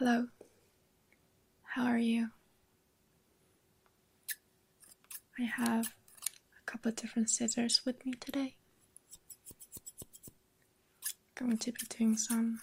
Hello. How are you? I have a couple of different scissors with me today. Going to be doing some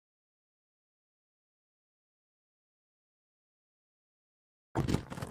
you